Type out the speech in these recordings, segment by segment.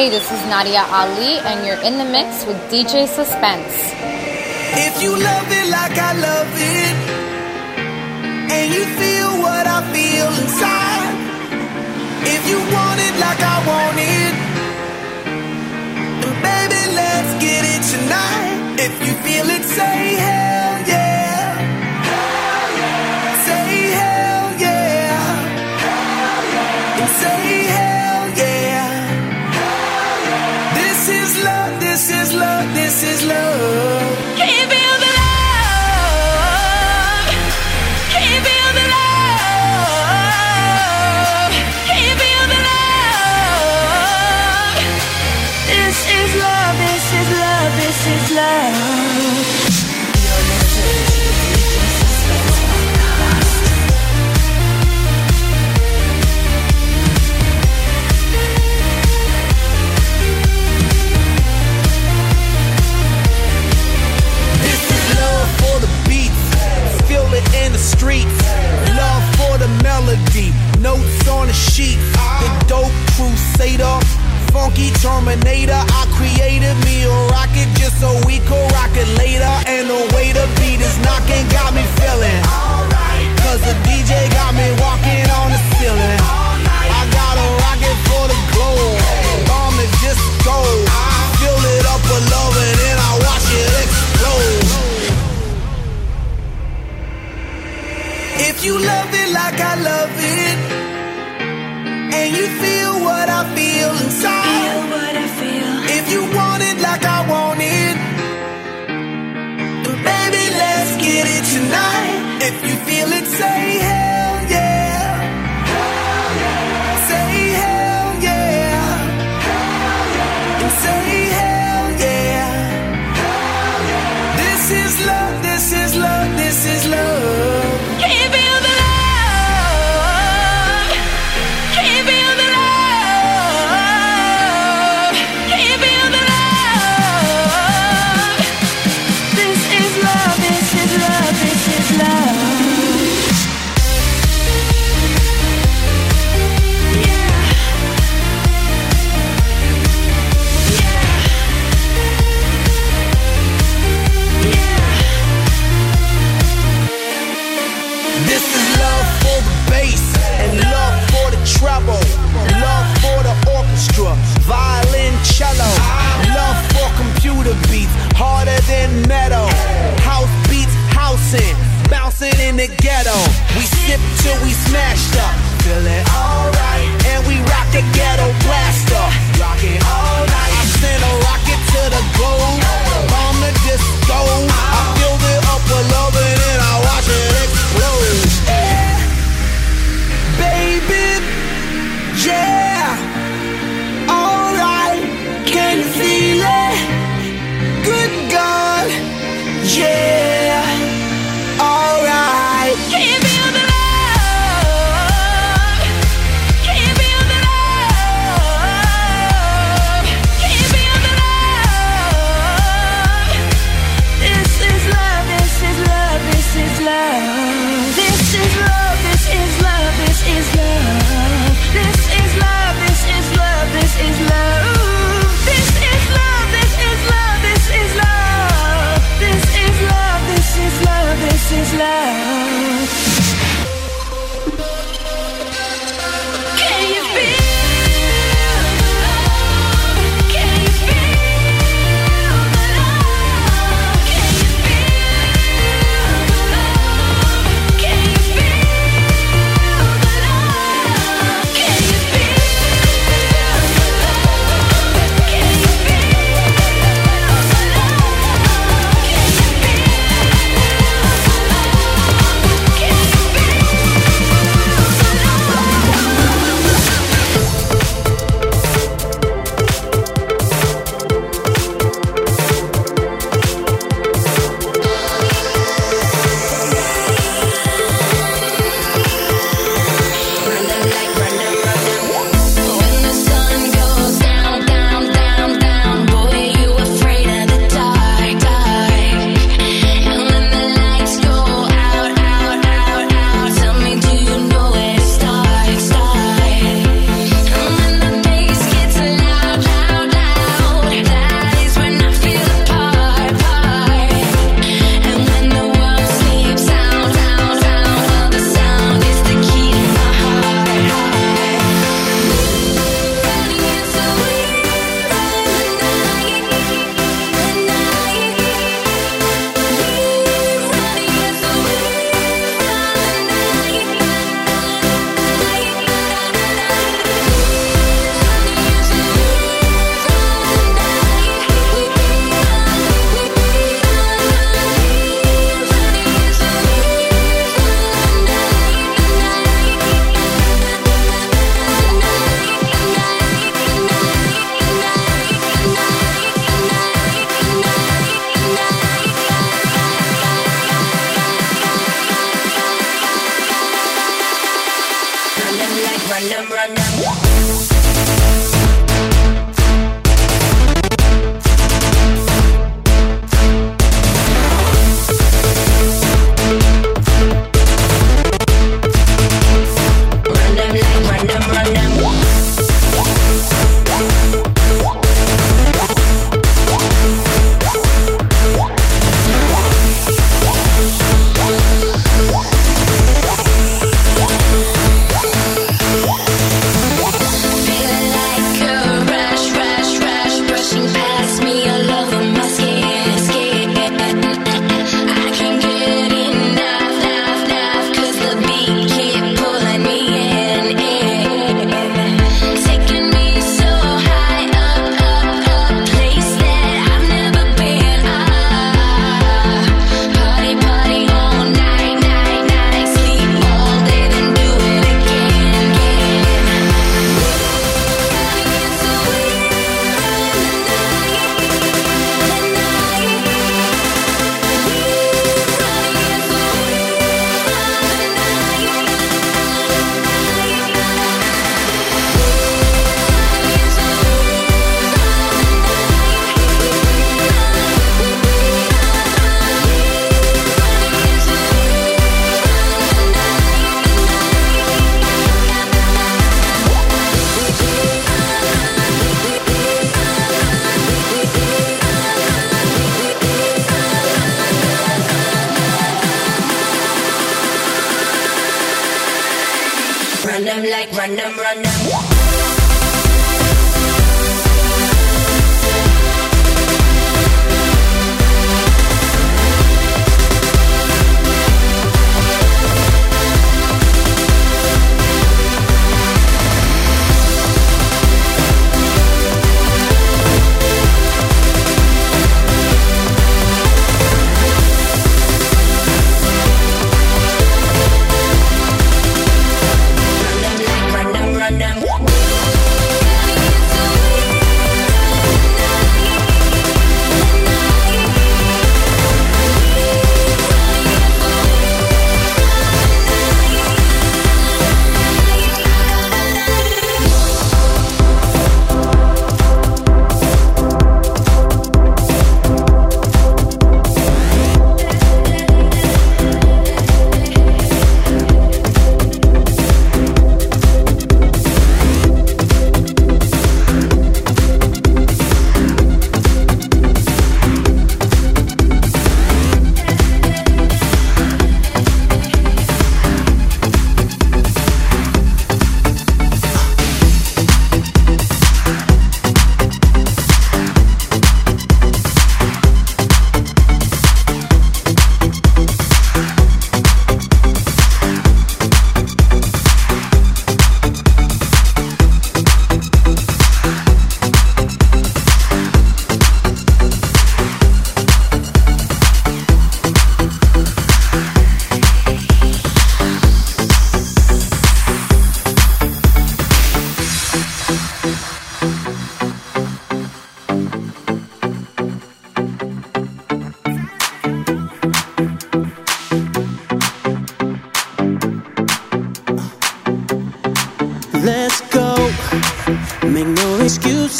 Hey, this is Nadia Ali, and you're in the mix with DJ Suspense. If you love it like I love it, and you feel what I feel inside, if you want it like I want it, then baby, let's get it tonight. If you feel it, say hell notes on the sheet. The dope crusader, funky terminator. I created me a rocket just so we could rock it later. And the way the beat is knocking got me feeling. Cause the DJ got me walking on the ceiling. I got a rocket for the globe, bomb the disco. Fill it up with love and then I watch it explode. If you love it like I love it, if you feel what I feel inside, if you want it like I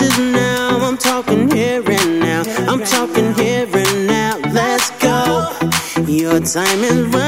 is now. I'm talking here and now. I'm talking here and now. Let's go. Your time is running.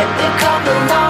Let the cover on.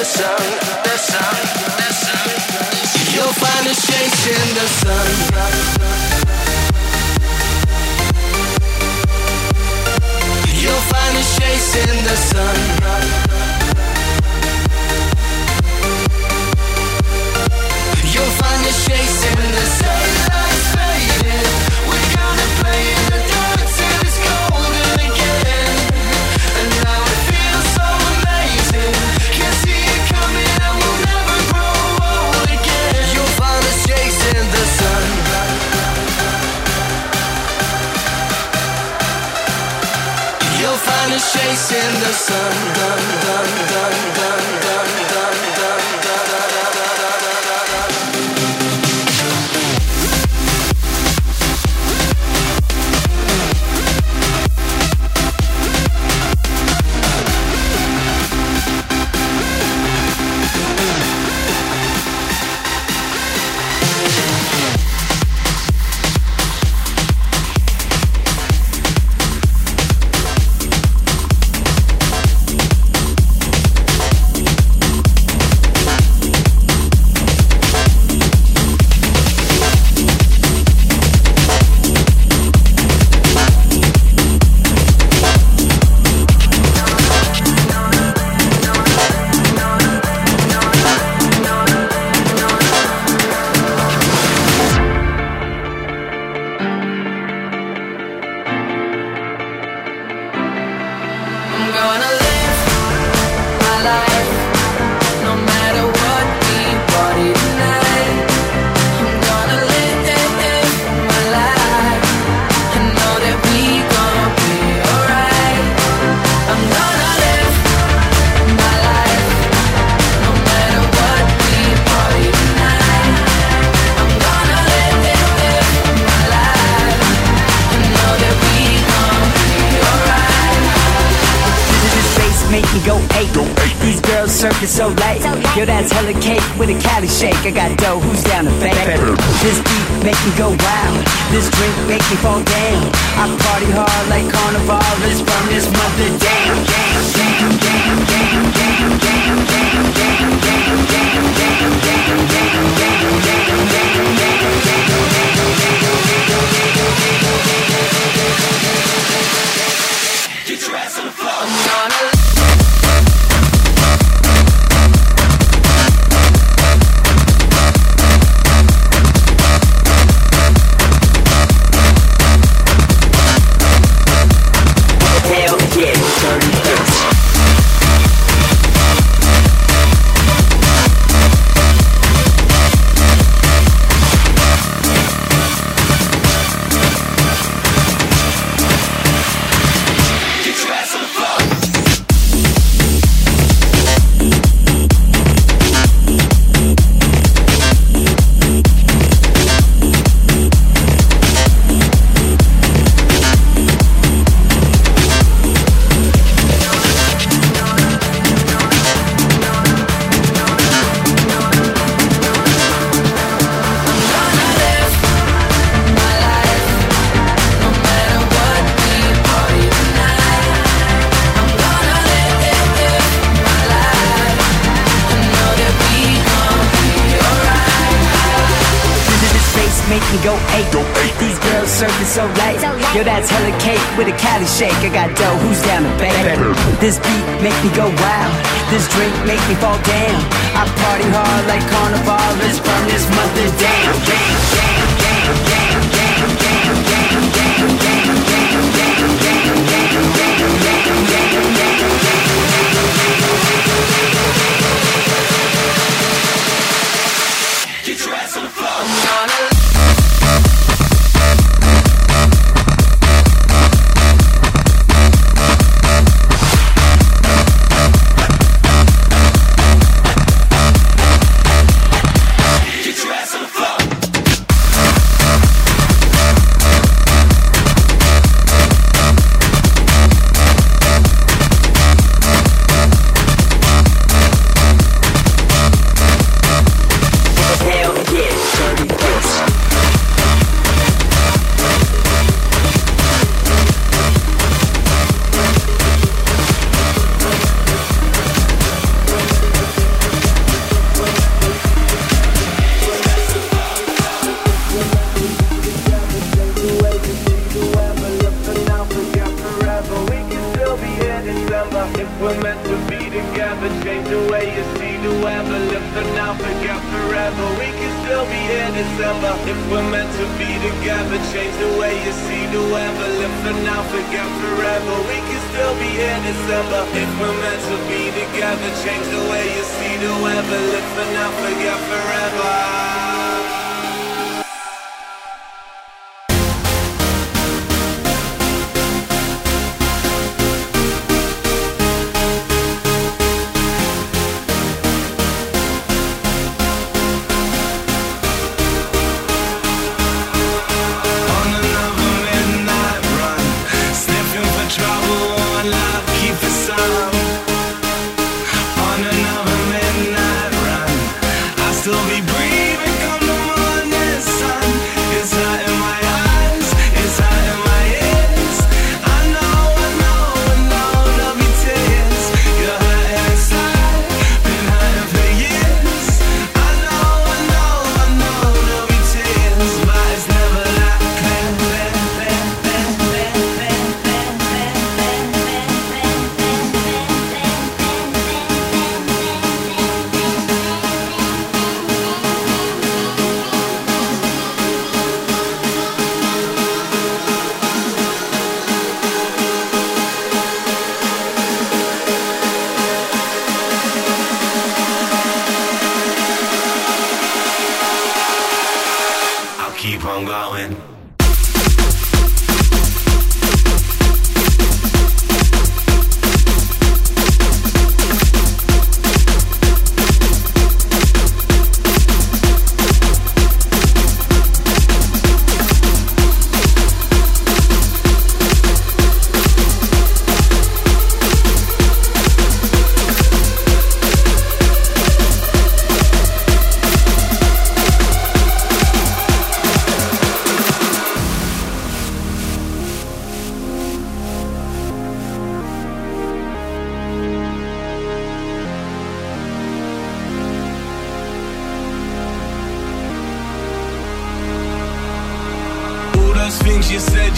the sun, the sun, the sun. You'll find us in the sun. You'll find us in the sun. in the sun. Dun, dun, dun,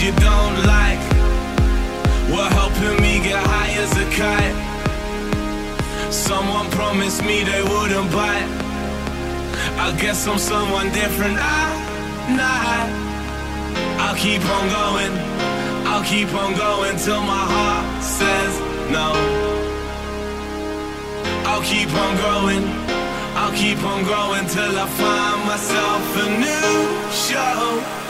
you don't like were helping me get high as a kite. Someone promised me they wouldn't bite. I guess I'm someone different. I, nah, I'll keep on going. I'll keep on going till my heart says no. I'll keep on growing. I'll keep on growing till I find myself a new show.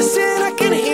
promising I can hear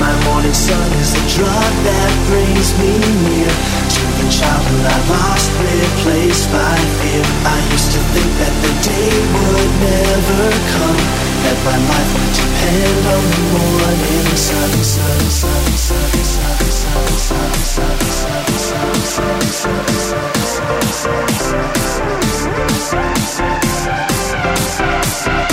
My morning sun is the drug that brings me near to the childhood I lost, replaced by fear. I used to think that the day would never come. That my life would depend on the morning sun, sun, sun, sun, sun, sun, sun, sun, sun, sun, I